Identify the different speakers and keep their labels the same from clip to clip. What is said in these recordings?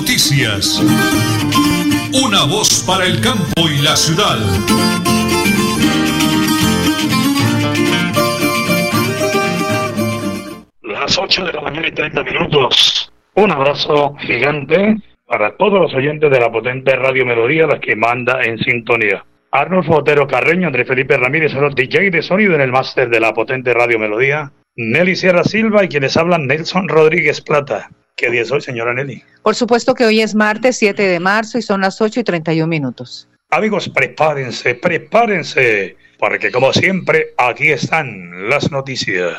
Speaker 1: Noticias. Una voz para el campo y la ciudad.
Speaker 2: Las 8 de la mañana y 30 minutos. Un abrazo gigante para todos los oyentes de la potente Radio Melodía, la que manda en sintonía. Arnulfo Otero Carreño, Andrés Felipe Ramírez, el DJ de sonido en el máster de la potente Radio Melodía, Nelly Sierra Silva y quienes hablan Nelson Rodríguez Plata. ¿Qué día es hoy, señora Nelly?
Speaker 3: Por supuesto que hoy es martes 7 de marzo y son las 8 y 31 minutos.
Speaker 2: Amigos, prepárense, prepárense, porque como siempre, aquí están las noticias.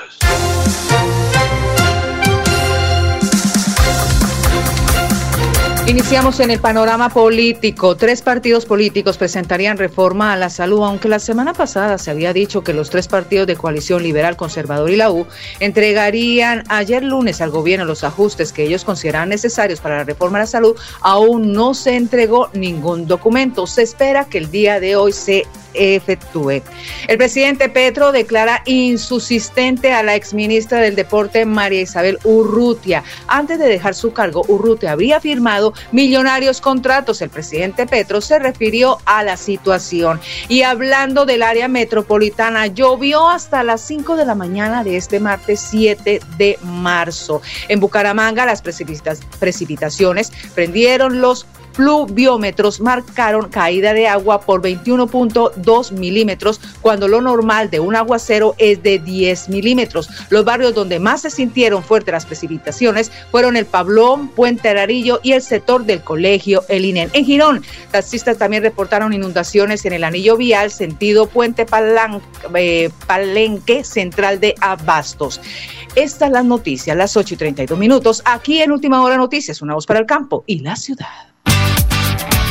Speaker 3: Iniciamos en el panorama político. Tres partidos políticos presentarían reforma a la salud, aunque la semana pasada se había dicho que los tres partidos de coalición liberal, conservador y la U entregarían ayer lunes al gobierno los ajustes que ellos consideran necesarios para la reforma a la salud. Aún no se entregó ningún documento. Se espera que el día de hoy se efectúe. El presidente Petro declara insusistente a la exministra del Deporte María Isabel Urrutia. Antes de dejar su cargo, Urrutia habría firmado millonarios contratos. El presidente Petro se refirió a la situación y hablando del área metropolitana, llovió hasta las 5 de la mañana de este martes 7 de marzo. En Bucaramanga las precipitaciones prendieron los pluviómetros marcaron caída de agua por 21.2 milímetros, cuando lo normal de un aguacero es de 10 milímetros. Los barrios donde más se sintieron fuertes las precipitaciones fueron el Pablón, Puente Ararillo y el sector del colegio El INEN. En Girón, taxistas también reportaron inundaciones en el anillo vial sentido Puente eh, Palenque Central de Abastos. Esta es la noticia, las 8 y 32 minutos, aquí en Última Hora Noticias, una voz para el campo y la ciudad.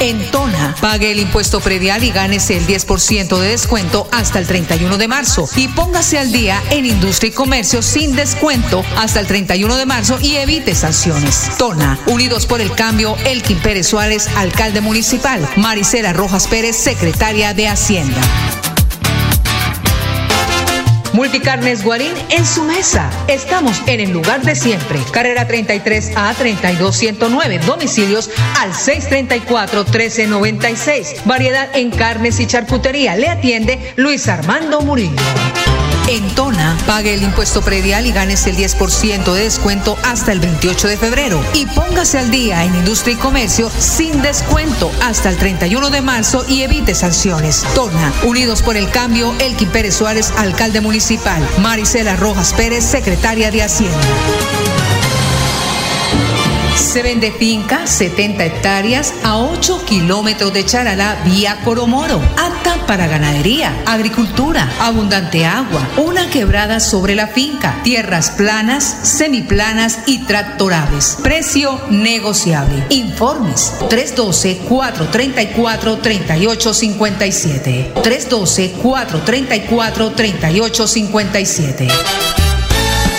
Speaker 4: En Tona, pague el impuesto predial y gánese el 10% de descuento hasta el 31 de marzo. Y póngase al día en industria y comercio sin descuento hasta el 31 de marzo y evite sanciones. Tona, Unidos por el Cambio, Elkin Pérez Suárez, alcalde municipal. Maricela Rojas Pérez, secretaria de Hacienda. Multicarnes Guarín en su mesa. Estamos en el lugar de siempre. Carrera 33 a 32109. Domicilios al 634 1396. Variedad en carnes y charcutería. Le atiende Luis Armando Murillo. En Tona, pague el impuesto predial y gánese el 10% de descuento hasta el 28 de febrero. Y póngase al día en industria y comercio sin descuento hasta el 31 de marzo y evite sanciones. Tona, Unidos por el Cambio, Elkin Pérez Suárez, alcalde municipal. Marisela Rojas Pérez, secretaria de Hacienda. Se vende finca 70 hectáreas a 8 kilómetros de Charalá vía Coromoro, apta para ganadería, agricultura, abundante agua, una quebrada sobre la finca, tierras planas, semiplanas y tractorables. Precio negociable. Informes 312-434-3857. 312-434-3857.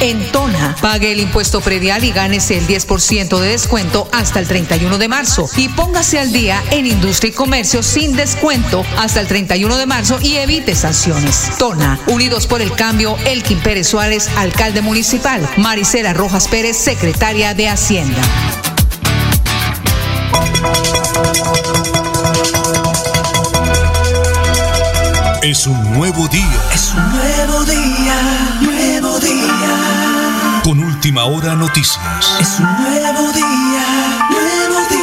Speaker 4: En Tona, pague el impuesto predial y gánese el 10% de descuento hasta el 31 de marzo. Y póngase al día en industria y comercio sin descuento hasta el 31 de marzo y evite sanciones. Tona, Unidos por el Cambio, Elkin Pérez Suárez, alcalde municipal. Maricela Rojas Pérez, secretaria de Hacienda.
Speaker 1: Es un nuevo día.
Speaker 5: Es un nuevo día, día.
Speaker 1: Con última hora noticias.
Speaker 5: Es un nuevo día, nuevo día.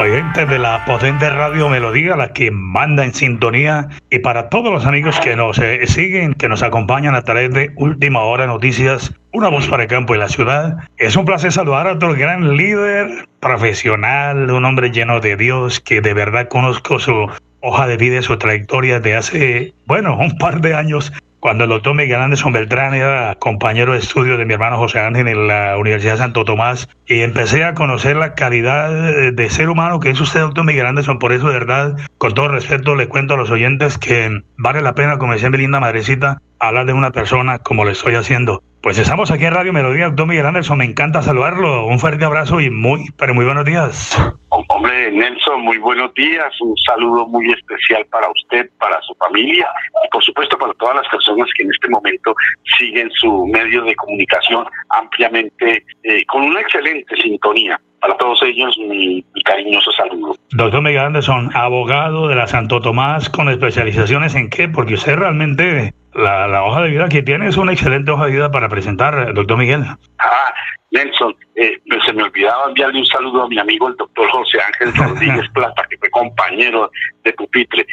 Speaker 2: Oyentes de la potente radio Melodía, la que manda en sintonía, y para todos los amigos que nos eh, siguen, que nos acompañan a través de Última Hora Noticias, una voz para el campo y la ciudad. Es un placer saludar a otro gran líder profesional, un hombre lleno de Dios, que de verdad conozco su hoja de vida y su trayectoria de hace, bueno, un par de años cuando el doctor Miguel Anderson Beltrán era compañero de estudio de mi hermano José Ángel en la Universidad de Santo Tomás y empecé a conocer la calidad de ser humano que es usted, doctor Miguel Anderson. Por eso, de verdad, con todo respeto, le cuento a los oyentes que vale la pena, como decía mi linda madrecita, hablar de una persona como le estoy haciendo. Pues estamos aquí en Radio Melodía, doctor Miguel Anderson, me encanta saludarlo. Un fuerte abrazo y muy, pero muy buenos días.
Speaker 6: Hombre, Nelson, muy buenos días. Un saludo muy especial para usted, para su familia y por supuesto para todas las personas que en este momento siguen su medio de comunicación ampliamente, eh, con una excelente sintonía. Para todos ellos, mi, mi, cariñoso saludo.
Speaker 2: Doctor Miguel Anderson, abogado de la Santo Tomás, con especializaciones en qué? Porque usted realmente la, la, hoja de vida que tiene es una excelente hoja de vida para presentar, doctor Miguel.
Speaker 6: Ah, Nelson, eh, se me olvidaba enviarle un saludo a mi amigo el doctor José Ángel Rodríguez Plata, que fue compañero de pupitre.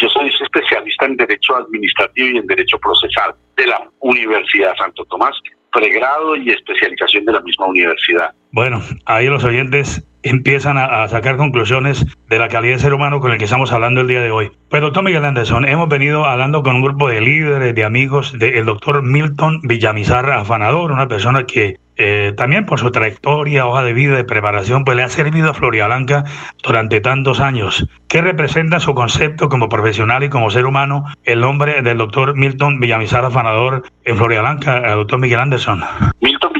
Speaker 6: Yo soy especialista en Derecho Administrativo y en Derecho Procesal de la Universidad Santo Tomás, pregrado y especialización de la misma universidad.
Speaker 2: Bueno, ahí los oyentes empiezan a, sacar conclusiones de la calidad de ser humano con el que estamos hablando el día de hoy. Pues doctor Miguel Anderson, hemos venido hablando con un grupo de líderes, de amigos del doctor Milton Villamizar Afanador, una persona que eh, también por su trayectoria, hoja de vida, de preparación, pues le ha servido a Floria Blanca durante tantos años. ¿Qué representa su concepto como profesional y como ser humano el nombre del doctor Milton Villamizar Afanador en Floria Blanca, el doctor Miguel Anderson?
Speaker 6: Milton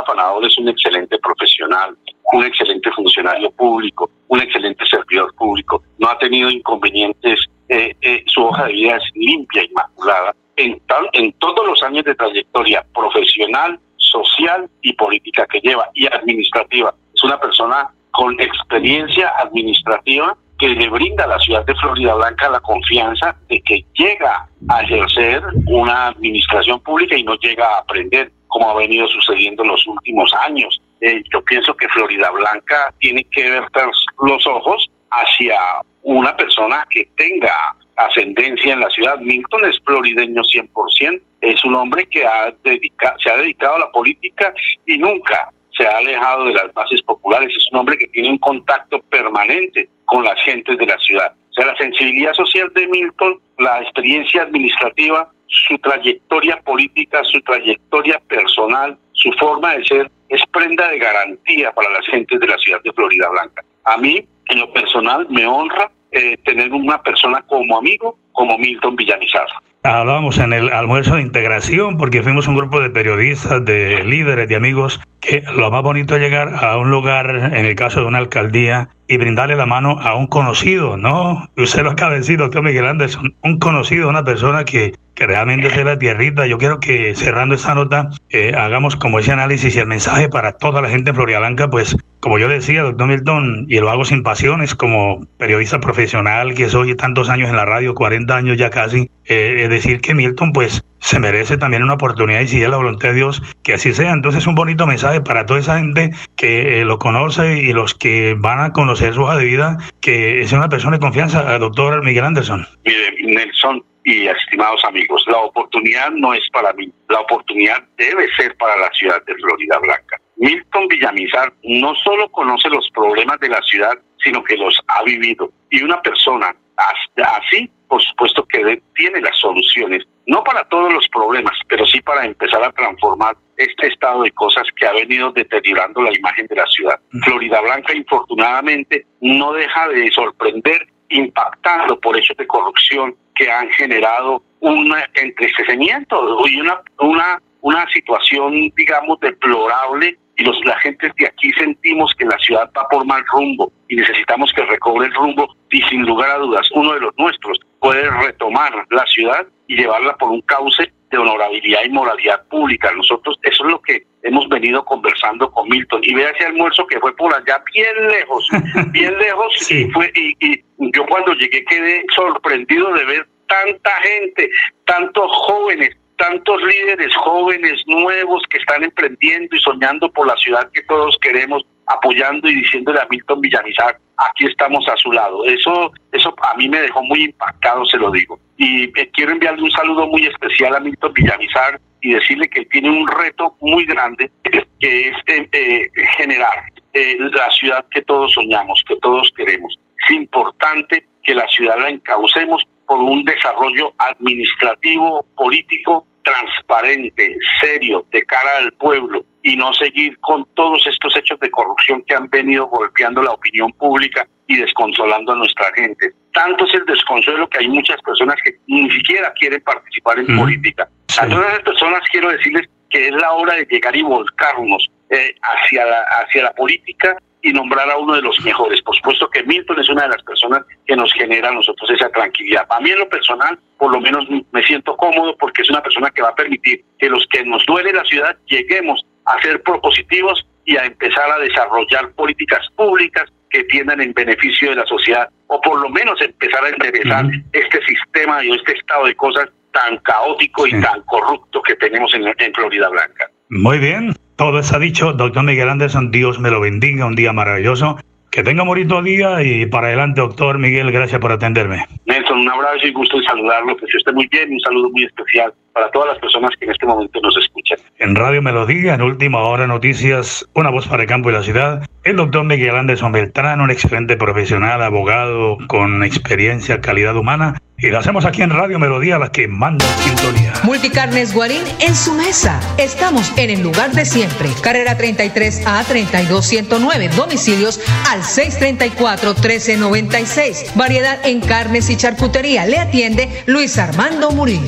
Speaker 6: Afanador es un excelente profesional, un excelente funcionario público, un excelente servidor público. No ha tenido inconvenientes, eh, eh, su hoja de vida es limpia, inmaculada. En, tal, en todos los años de trayectoria profesional, social y política que lleva y administrativa. Es una persona con experiencia administrativa que le brinda a la ciudad de Florida Blanca la confianza de que llega a ejercer una administración pública y no llega a aprender como ha venido sucediendo en los últimos años. Eh, yo pienso que Florida Blanca tiene que verter los ojos hacia una persona que tenga ascendencia en la ciudad. Milton es florideño 100%, es un hombre que ha dedica, se ha dedicado a la política y nunca se ha alejado de las bases populares, es un hombre que tiene un contacto permanente con las gentes de la ciudad. O sea, la sensibilidad social de Milton, la experiencia administrativa, su trayectoria política, su trayectoria personal, su forma de ser, es prenda de garantía para las gentes de la ciudad de Florida Blanca. A mí, en lo personal, me honra eh, tener una persona como amigo, como Milton Villamizar.
Speaker 2: Hablábamos en el almuerzo de integración porque fuimos un grupo de periodistas, de líderes, de amigos, que lo más bonito es llegar a un lugar, en el caso de una alcaldía, y brindarle la mano a un conocido, ¿no? Usted lo acaba de decir, doctor Miguel Anderson, un conocido, una persona que, que realmente es de la tierrita. Yo quiero que cerrando esta nota eh, hagamos como ese análisis y el mensaje para toda la gente de Blanca, pues como yo decía, doctor Milton, y lo hago sin pasiones, como periodista profesional que soy tantos años en la radio, 40 años ya casi, eh, es decir que Milton pues se merece también una oportunidad y si es la voluntad de Dios, que así sea. Entonces un bonito mensaje para toda esa gente que eh, lo conoce y los que van a conocer su hoja de vida, que es una persona de confianza, el doctor Miguel Anderson.
Speaker 6: Mire, Nelson y estimados amigos, la oportunidad no es para mí, la oportunidad debe ser para la ciudad de Florida Blanca. Milton Villamizar no solo conoce los problemas de la ciudad, sino que los ha vivido. Y una persona así, por supuesto que tiene las soluciones, no para todos los problemas, pero sí para empezar a transformar este estado de cosas que ha venido deteriorando la imagen de la ciudad. Florida Blanca, infortunadamente, no deja de sorprender impactando por hechos de corrupción que han generado un entristecimiento y una, una, una situación, digamos, deplorable y los, la gente de aquí sentimos que la ciudad va por mal rumbo y necesitamos que recobre el rumbo y sin lugar a dudas uno de los nuestros puede retomar la ciudad y llevarla por un cauce de honorabilidad y moralidad pública. Nosotros eso es lo que hemos venido conversando con Milton. Y vea ese almuerzo que fue por allá bien lejos, bien lejos y fue y, y yo cuando llegué quedé sorprendido de ver tanta gente, tantos jóvenes, tantos líderes jóvenes, nuevos, que están emprendiendo y soñando por la ciudad que todos queremos, apoyando y diciéndole a Milton Villamizar, aquí estamos a su lado. Eso, eso a mí me dejó muy impactado, se lo digo. Y quiero enviarle un saludo muy especial a Milton Villamizar y decirle que tiene un reto muy grande, que es eh, generar eh, la ciudad que todos soñamos, que todos queremos. Es importante que la ciudad la encaucemos por un desarrollo administrativo, político, transparente, serio, de cara al pueblo y no seguir con todos estos hechos de corrupción que han venido golpeando la opinión pública y desconsolando a nuestra gente. Tanto es el desconsuelo que hay muchas personas que ni siquiera quieren participar en política. A todas las personas quiero decirles que es la hora de llegar y volcarnos eh, hacia, la, hacia la política y nombrar a uno de los mejores. Por supuesto que Milton es una de las personas que nos genera a nosotros esa tranquilidad. A mí en lo personal, por lo menos me siento cómodo porque es una persona que va a permitir que los que nos duele la ciudad lleguemos a ser propositivos y a empezar a desarrollar políticas públicas que tiendan en beneficio de la sociedad o por lo menos empezar a enderezar este sistema y este estado de cosas tan caótico y tan corrupto que tenemos en, en Florida Blanca.
Speaker 2: Muy bien, todo está dicho. Doctor Miguel Anderson, Dios me lo bendiga, un día maravilloso. Que tenga un bonito día y para adelante, doctor Miguel, gracias por atenderme.
Speaker 6: Nelson, un abrazo y gusto de saludarlo, que esté muy bien, un saludo muy especial para todas las personas que en este momento nos escuchan.
Speaker 2: En Radio Melodía, en Última Hora Noticias, una voz para el campo y la ciudad, el doctor Miguel Anderson Beltrán, un excelente profesional, abogado con experiencia, calidad humana, y lo hacemos aquí en Radio Melodía, la que manda sintonía.
Speaker 4: Multicarnes Guarín en su mesa. Estamos en el lugar de siempre. Carrera 33 a 32109. Domicilios al 634 1396. Variedad en carnes y charcutería. Le atiende Luis Armando Murillo.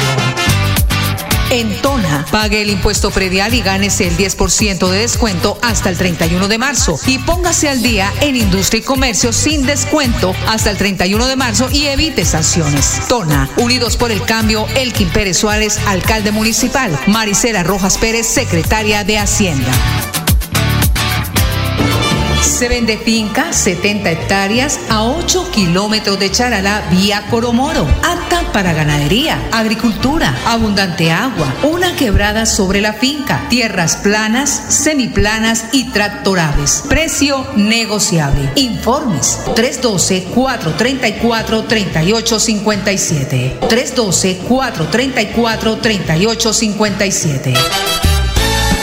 Speaker 4: En Tona, pague el impuesto predial y gánese el 10% de descuento hasta el 31 de marzo. Y póngase al día en industria y comercio sin descuento hasta el 31 de marzo y evite sanciones. Tona, Unidos por el Cambio, Elkin Pérez Suárez, alcalde municipal. Maricela Rojas Pérez, secretaria de Hacienda. Se vende finca 70 hectáreas a 8 kilómetros de Charalá vía Coromoro, apta para ganadería, agricultura, abundante agua, una quebrada sobre la finca, tierras planas, semiplanas y tractorables. Precio negociable. Informes 312-434-3857. 312-434-3857.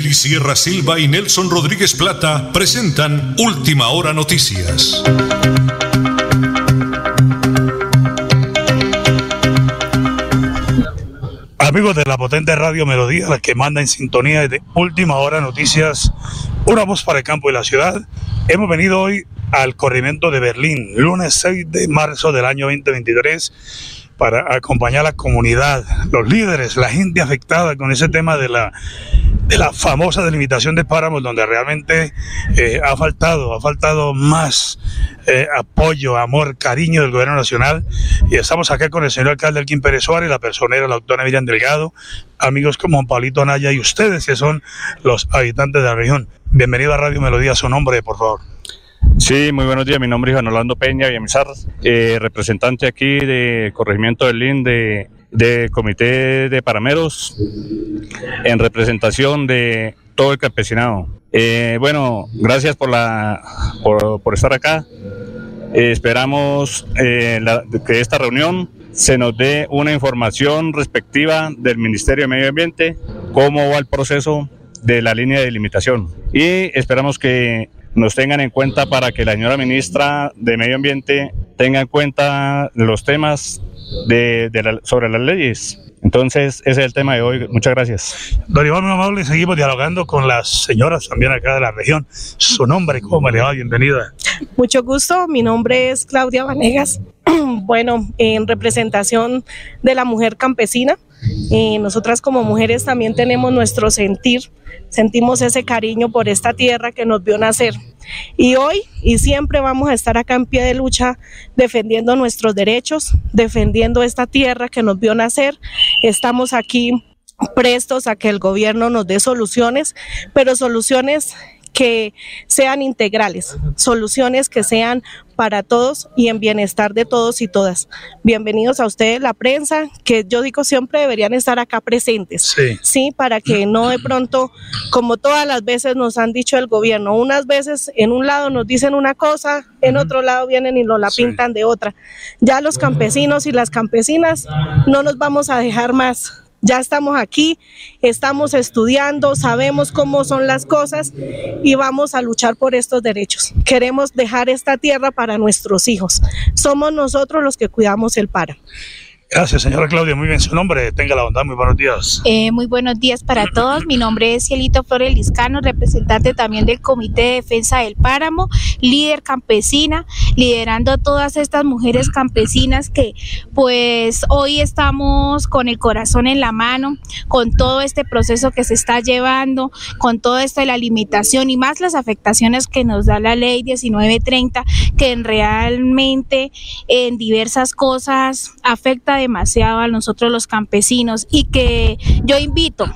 Speaker 1: Nelly Sierra Silva y Nelson Rodríguez Plata presentan Última Hora Noticias.
Speaker 2: Amigos de la potente radio Melodía, la que manda en sintonía de Última Hora Noticias, una voz para el campo y la ciudad. Hemos venido hoy al corrimiento de Berlín, lunes 6 de marzo del año 2023 para acompañar a la comunidad, los líderes, la gente afectada con ese tema de la, de la famosa delimitación de páramos, donde realmente eh, ha faltado, ha faltado más eh, apoyo, amor, cariño del gobierno nacional. Y estamos aquí con el señor alcalde Elkin Pérez Suárez, la personera, la doctora Miriam Delgado, amigos como Juan Pablito Anaya y ustedes que son los habitantes de la región. Bienvenido a Radio Melodía, su nombre, por favor.
Speaker 7: Sí, muy buenos días. Mi nombre es Juan Orlando Peña Villamizar, eh, representante aquí de Corregimiento del LIN de, de Comité de Parameros, en representación de todo el campesinado. Eh, bueno, gracias por, la, por, estar acá. Eh, esperamos eh, la- que esta reunión se nos dé una información respectiva del Ministerio de Medio Ambiente, cómo va el proceso de la línea de limitación. Y esperamos que nos tengan en cuenta para que la señora ministra de Medio Ambiente tenga en cuenta los temas de, de la- sobre las leyes. Entonces, ese es el tema de hoy. Muchas gracias.
Speaker 2: Don Iván, muy amable, seguimos dialogando con las señoras también acá de la región. Su nombre, ¿cómo le va? Bienvenida.
Speaker 8: Mucho gusto, mi nombre es Claudia Vanegas. Bueno, en representación de la mujer campesina, eh, nosotras como mujeres también tenemos nuestro sentir, sentimos ese cariño por esta tierra que nos vio nacer. Y hoy y siempre vamos a estar acá en pie de lucha defendiendo nuestros derechos, defendiendo esta tierra que nos vio nacer. Estamos aquí prestos a que el gobierno nos dé soluciones, pero soluciones que sean integrales, soluciones que sean para todos y en bienestar de todos y todas. Bienvenidos a ustedes, la prensa, que yo digo siempre deberían estar acá presentes, sí, ¿sí? para que no de pronto, como todas las veces nos han dicho el gobierno, unas veces en un lado nos dicen una cosa, en otro lado vienen y nos la pintan de otra. Ya los campesinos y las campesinas no nos vamos a dejar más ya estamos aquí, estamos estudiando, sabemos cómo son las cosas y vamos a luchar por estos derechos. Queremos dejar esta tierra para nuestros hijos. Somos nosotros los que cuidamos el páramo.
Speaker 2: Gracias, señora Claudia. Muy bien su nombre. Tenga la bondad. Muy buenos días.
Speaker 9: Eh, muy buenos días para todos. Mi nombre es Cielito Flores Liscano, representante también del Comité de Defensa del Páramo, líder campesina, liderando a todas estas mujeres campesinas que pues hoy estamos con el corazón en la mano, con todo este proceso que se está llevando, con todo esto de la limitación y más las afectaciones que nos da la ley 1930, que realmente en diversas cosas afecta demasiado a nosotros los campesinos y que yo invito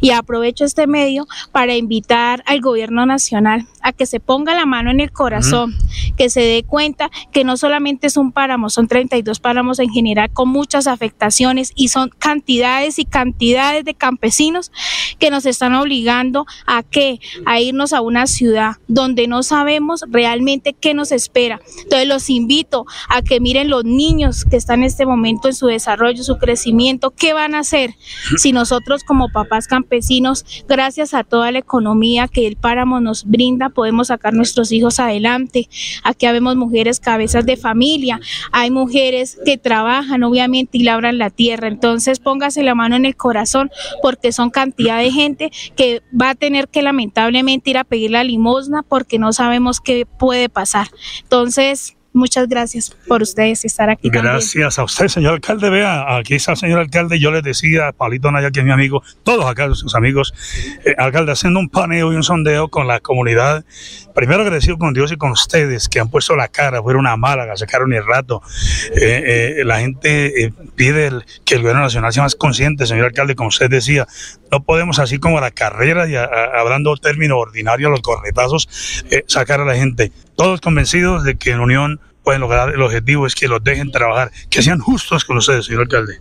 Speaker 9: y aprovecho este medio para invitar al gobierno nacional a que se ponga la mano en el corazón, que se dé cuenta que no solamente es un páramo, son 32 páramos en general con muchas afectaciones y son cantidades y cantidades de campesinos que nos están obligando a que a irnos a una ciudad donde no sabemos realmente qué nos espera. Entonces los invito a que miren los niños que están en este momento en su desarrollo, su crecimiento, qué van a hacer si nosotros como papás campesinos, gracias a toda la economía que el páramo nos brinda, podemos sacar nuestros hijos adelante. Aquí vemos mujeres cabezas de familia, hay mujeres que trabajan obviamente y labran la tierra, entonces póngase la mano en el corazón porque son cantidad de gente que va a tener que lamentablemente ir a pedir la limosna porque no sabemos qué puede pasar. Entonces, Muchas gracias por ustedes estar aquí.
Speaker 2: Gracias a usted, señor alcalde. Vea, aquí está el señor alcalde. Yo les decía a Palito Naya, que es mi amigo, todos acá, sus amigos, eh, alcalde, haciendo un paneo y un sondeo con la comunidad. Primero agradecido con Dios y con ustedes que han puesto la cara, fueron a Málaga, sacaron el rato. Eh, eh, la gente pide que el gobierno nacional sea más consciente, señor alcalde, como usted decía. No podemos, así como la carrera, y hablando término ordinario, los corretazos, sacar a la gente. Todos convencidos de que en unión pueden lograr el objetivo es que los dejen trabajar, que sean justos con ustedes, señor alcalde.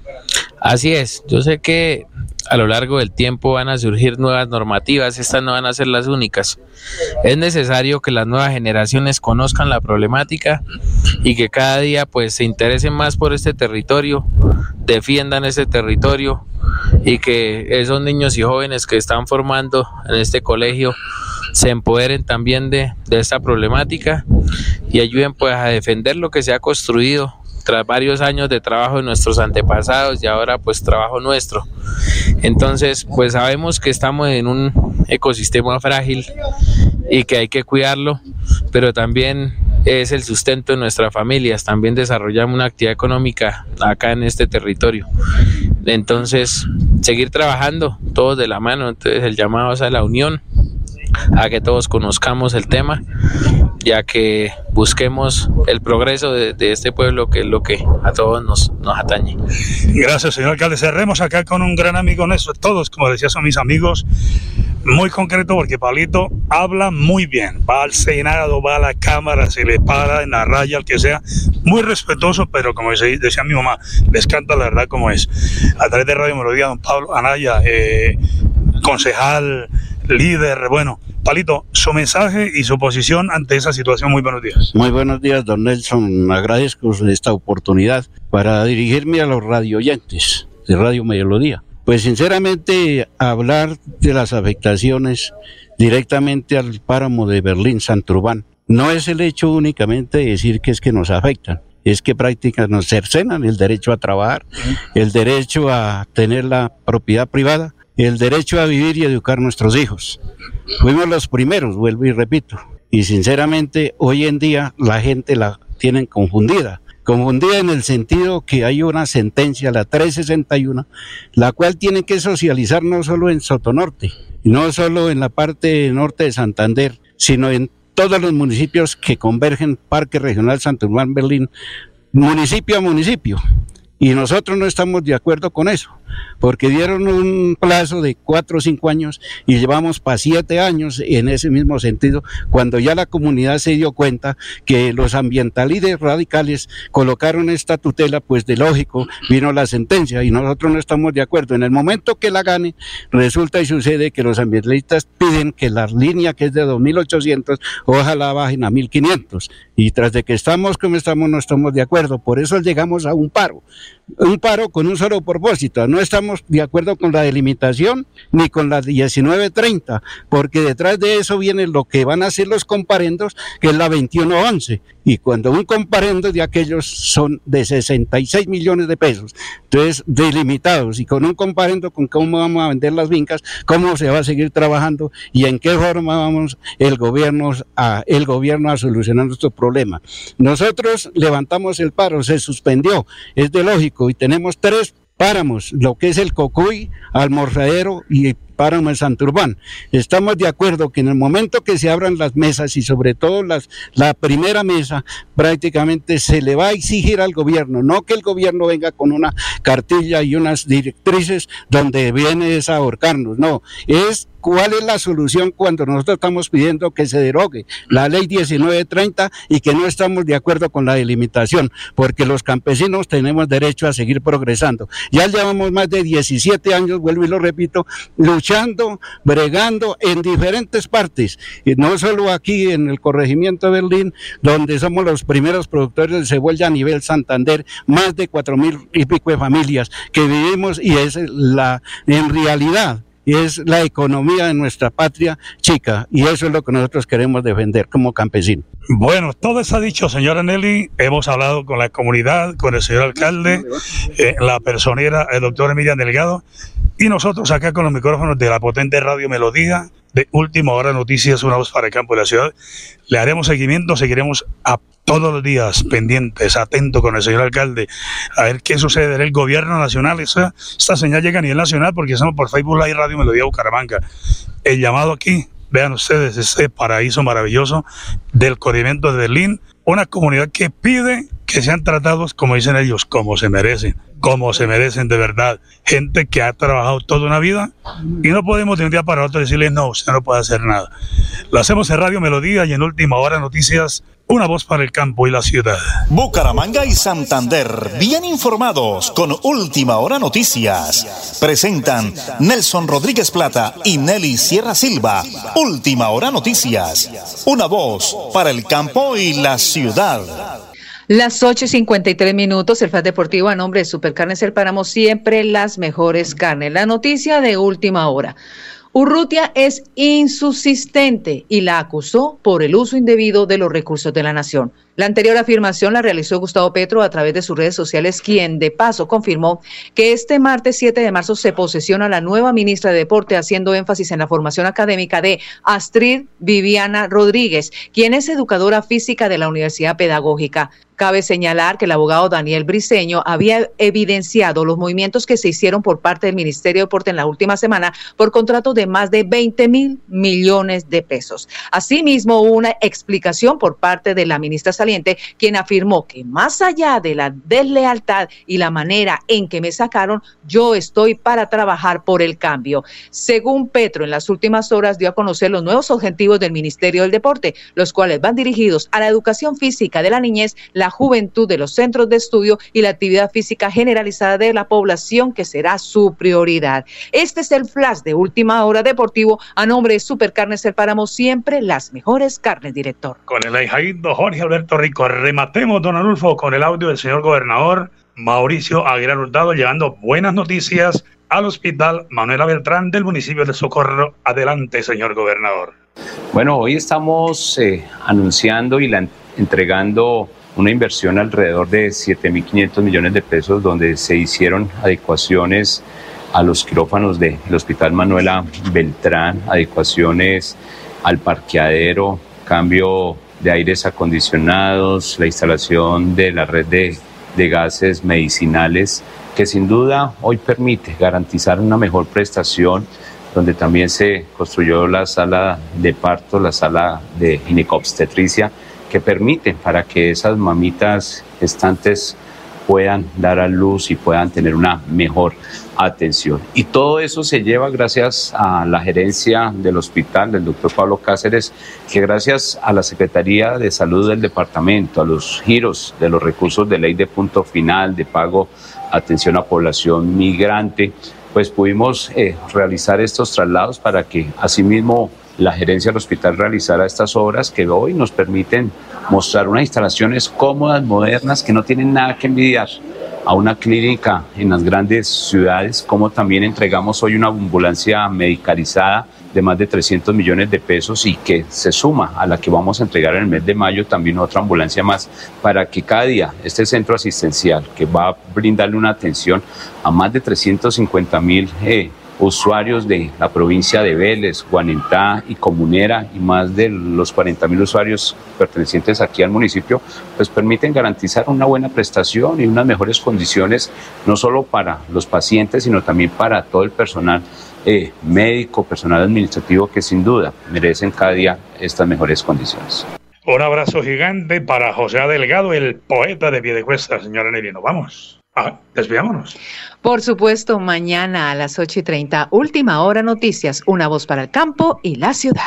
Speaker 10: Así es, yo sé que a lo largo del tiempo van a surgir nuevas normativas, estas no van a ser las únicas. Es necesario que las nuevas generaciones conozcan la problemática y que cada día pues se interesen más por este territorio, defiendan este territorio y que esos niños y jóvenes que están formando en este colegio se empoderen también de, de esta problemática y ayuden pues a defender lo que se ha construido tras varios años de trabajo de nuestros antepasados y ahora pues trabajo nuestro. Entonces pues sabemos que estamos en un ecosistema frágil y que hay que cuidarlo, pero también es el sustento de nuestras familias, también desarrollamos una actividad económica acá en este territorio. Entonces, seguir trabajando todos de la mano, entonces el llamado es a la unión, a que todos conozcamos el tema ya que busquemos el progreso de, este pueblo que es lo que a todos nos, nos atañe.
Speaker 2: Gracias, señor alcalde. Cerremos acá con un gran amigo nuestro, todos, como decía, son mis amigos, muy concreto porque Palito habla muy bien, va al Senado, va a la Cámara, se le para en la raya, al que sea, muy respetuoso, pero como decía, mi mamá, les canta la verdad como es. A través de Radio Melodía, don Pablo Anaya, eh, concejal, líder, bueno, Palito, su mensaje y su posición ante esa situación. Muy buenos días.
Speaker 11: Muy buenos días, don Nelson. Agradezco esta oportunidad para dirigirme a los radio oyentes de Radio Melodía. Pues sinceramente, hablar de las afectaciones directamente al páramo de Berlín, Santurbán, no es el hecho únicamente de decir que es que nos afectan, es que prácticamente nos cercenan el derecho a trabajar, el derecho a tener la propiedad privada el derecho a vivir y educar nuestros hijos. Fuimos los primeros, vuelvo y repito. Y sinceramente, hoy en día la gente la tienen confundida. Confundida en el sentido que hay una sentencia, la 361, la cual tiene que socializar no solo en Sotonorte, no solo en la parte norte de Santander, sino en todos los municipios que convergen Parque Regional Santurbán Berlín, municipio a municipio. Y nosotros no estamos de acuerdo con eso. Porque dieron un plazo de cuatro o cinco años y llevamos para siete años en ese mismo sentido, cuando ya la comunidad se dio cuenta que los ambientalistas radicales colocaron esta tutela, pues de lógico vino la sentencia y nosotros no estamos de acuerdo. En el momento que la gane, resulta y sucede que los ambientalistas piden que la línea que es de 2.800, ojalá bajen a 1.500. Y tras de que estamos como estamos, no estamos de acuerdo. Por eso llegamos a un paro. Un paro con un solo propósito. No estamos de acuerdo con la delimitación ni con la 1930, porque detrás de eso viene lo que van a hacer los comparendos, que es la 2111. Y cuando un comparendo de aquellos son de 66 millones de pesos, entonces delimitados, y con un comparendo con cómo vamos a vender las vincas, cómo se va a seguir trabajando y en qué forma vamos el gobierno a, el gobierno a solucionar nuestro problema. Nosotros levantamos el paro, se suspendió, es de lógico, y tenemos tres páramos, lo que es el Cocuy, Almorradero y páramo en Santurbán. Estamos de acuerdo que en el momento que se abran las mesas y sobre todo las, la primera mesa, prácticamente se le va a exigir al gobierno, no que el gobierno venga con una cartilla y unas directrices donde viene a ahorcarnos, no, es ¿Cuál es la solución cuando nosotros estamos pidiendo que se derogue la ley 1930 y que no estamos de acuerdo con la delimitación? Porque los campesinos tenemos derecho a seguir progresando. Ya llevamos más de 17 años, vuelvo y lo repito, luchando, bregando en diferentes partes, y no solo aquí en el corregimiento de Berlín, donde somos los primeros productores de cebolla a nivel Santander, más de cuatro mil y pico de familias que vivimos y es la, en realidad, y es la economía de nuestra patria chica y eso es lo que nosotros queremos defender como campesinos.
Speaker 2: Bueno, todo está dicho, señora Nelly. Hemos hablado con la comunidad, con el señor alcalde, eh, la personera, el doctor Emiliano Delgado, y nosotros acá con los micrófonos de la potente Radio Melodía, de Última Hora Noticias, una voz para el campo de la ciudad. Le haremos seguimiento, seguiremos a todos los días pendientes, atentos con el señor alcalde, a ver qué sucede en el gobierno nacional. Esa, esta señal llega a nivel nacional porque estamos por Facebook Live Radio Melodía Bucaramanga. El llamado aquí, vean ustedes, ese paraíso maravilloso del corrimiento de Berlín, una comunidad que pide que sean tratados, como dicen ellos, como se merecen, como se merecen de verdad. Gente que ha trabajado toda una vida y no podemos de un día para otro decirles, no, usted no puede hacer nada. Lo hacemos en Radio Melodía y en Última Hora Noticias una voz para el campo y la ciudad.
Speaker 12: Bucaramanga y Santander, bien informados con Última Hora Noticias. Presentan Nelson Rodríguez Plata y Nelly Sierra Silva. Última Hora Noticias. Una voz para el campo y la ciudad.
Speaker 4: Las 8.53 minutos, el FAS Deportivo a nombre de Supercarnes El Páramo, siempre las mejores carnes. La noticia de última hora. Urrutia es insubsistente y la acusó por el uso indebido de los recursos de la nación. La anterior afirmación la realizó Gustavo Petro a través de sus redes sociales, quien de paso confirmó que este martes 7 de marzo se posesiona la nueva ministra de Deporte, haciendo énfasis en la formación académica de Astrid Viviana Rodríguez, quien es educadora física de la Universidad Pedagógica. Cabe señalar que el abogado Daniel Briceño había evidenciado los movimientos que se hicieron por parte del Ministerio de Deporte en la última semana por contrato de más de 20 mil millones de pesos. Asimismo, una explicación por parte de la ministra saliente, quien afirmó que más allá de la deslealtad y la manera en que me sacaron, yo estoy para trabajar por el cambio. Según Petro, en las últimas horas dio a conocer los nuevos objetivos del Ministerio del Deporte, los cuales van dirigidos a la educación física de la niñez, la juventud de los centros de estudio y la actividad física generalizada de la población, que será su prioridad. Este es el flash de última hora deportivo a nombre de Supercarnes El Páramo, siempre las mejores carnes, director.
Speaker 2: Con el ahijaído Jorge Alberto Rico, rematemos, don Adolfo, con el audio del señor gobernador Mauricio Aguilar Hurtado, llevando buenas noticias al hospital Manuela Beltrán del municipio de Socorro. Adelante, señor gobernador.
Speaker 13: Bueno, hoy estamos eh, anunciando y la, entregando una inversión alrededor de 7.500 millones de pesos donde se hicieron adecuaciones a los quirófanos del Hospital Manuela Beltrán, adecuaciones al parqueadero, cambio de aires acondicionados, la instalación de la red de, de gases medicinales, que sin duda hoy permite garantizar una mejor prestación donde también se construyó la sala de parto, la sala de ginecobstetricia, que permiten para que esas mamitas gestantes puedan dar a luz y puedan tener una mejor atención. Y todo eso se lleva gracias a la gerencia del hospital, del doctor Pablo Cáceres, que gracias a la Secretaría de Salud del departamento, a los giros de los recursos de ley de punto final, de pago, atención a población migrante, pues pudimos eh, realizar estos traslados para que asimismo la gerencia del hospital realizara estas obras que hoy nos permiten mostrar unas instalaciones cómodas, modernas, que no tienen nada que envidiar a una clínica en las grandes ciudades, como también entregamos hoy una ambulancia medicalizada de más de 300 millones de pesos y que se suma a la que vamos a entregar en el mes de mayo también otra ambulancia más para que cada día este centro asistencial que va a brindarle una atención a más de 350 mil eh, usuarios de la provincia de Vélez, Guanentá y Comunera y más de los 40 mil usuarios pertenecientes aquí al municipio, pues permiten garantizar una buena prestación y unas mejores condiciones, no solo para los pacientes, sino también para todo el personal eh, médico, personal administrativo que sin duda merecen cada día estas mejores condiciones.
Speaker 2: Un abrazo gigante para José Delgado, el poeta de Piedecuesta, señora Nerino. Vamos. Ah, desviámonos.
Speaker 3: Por supuesto, mañana a las 8 y 30, última hora noticias, una voz para el campo y la ciudad.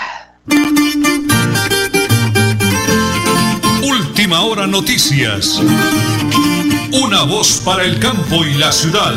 Speaker 1: Última hora noticias, una voz para el campo y la ciudad.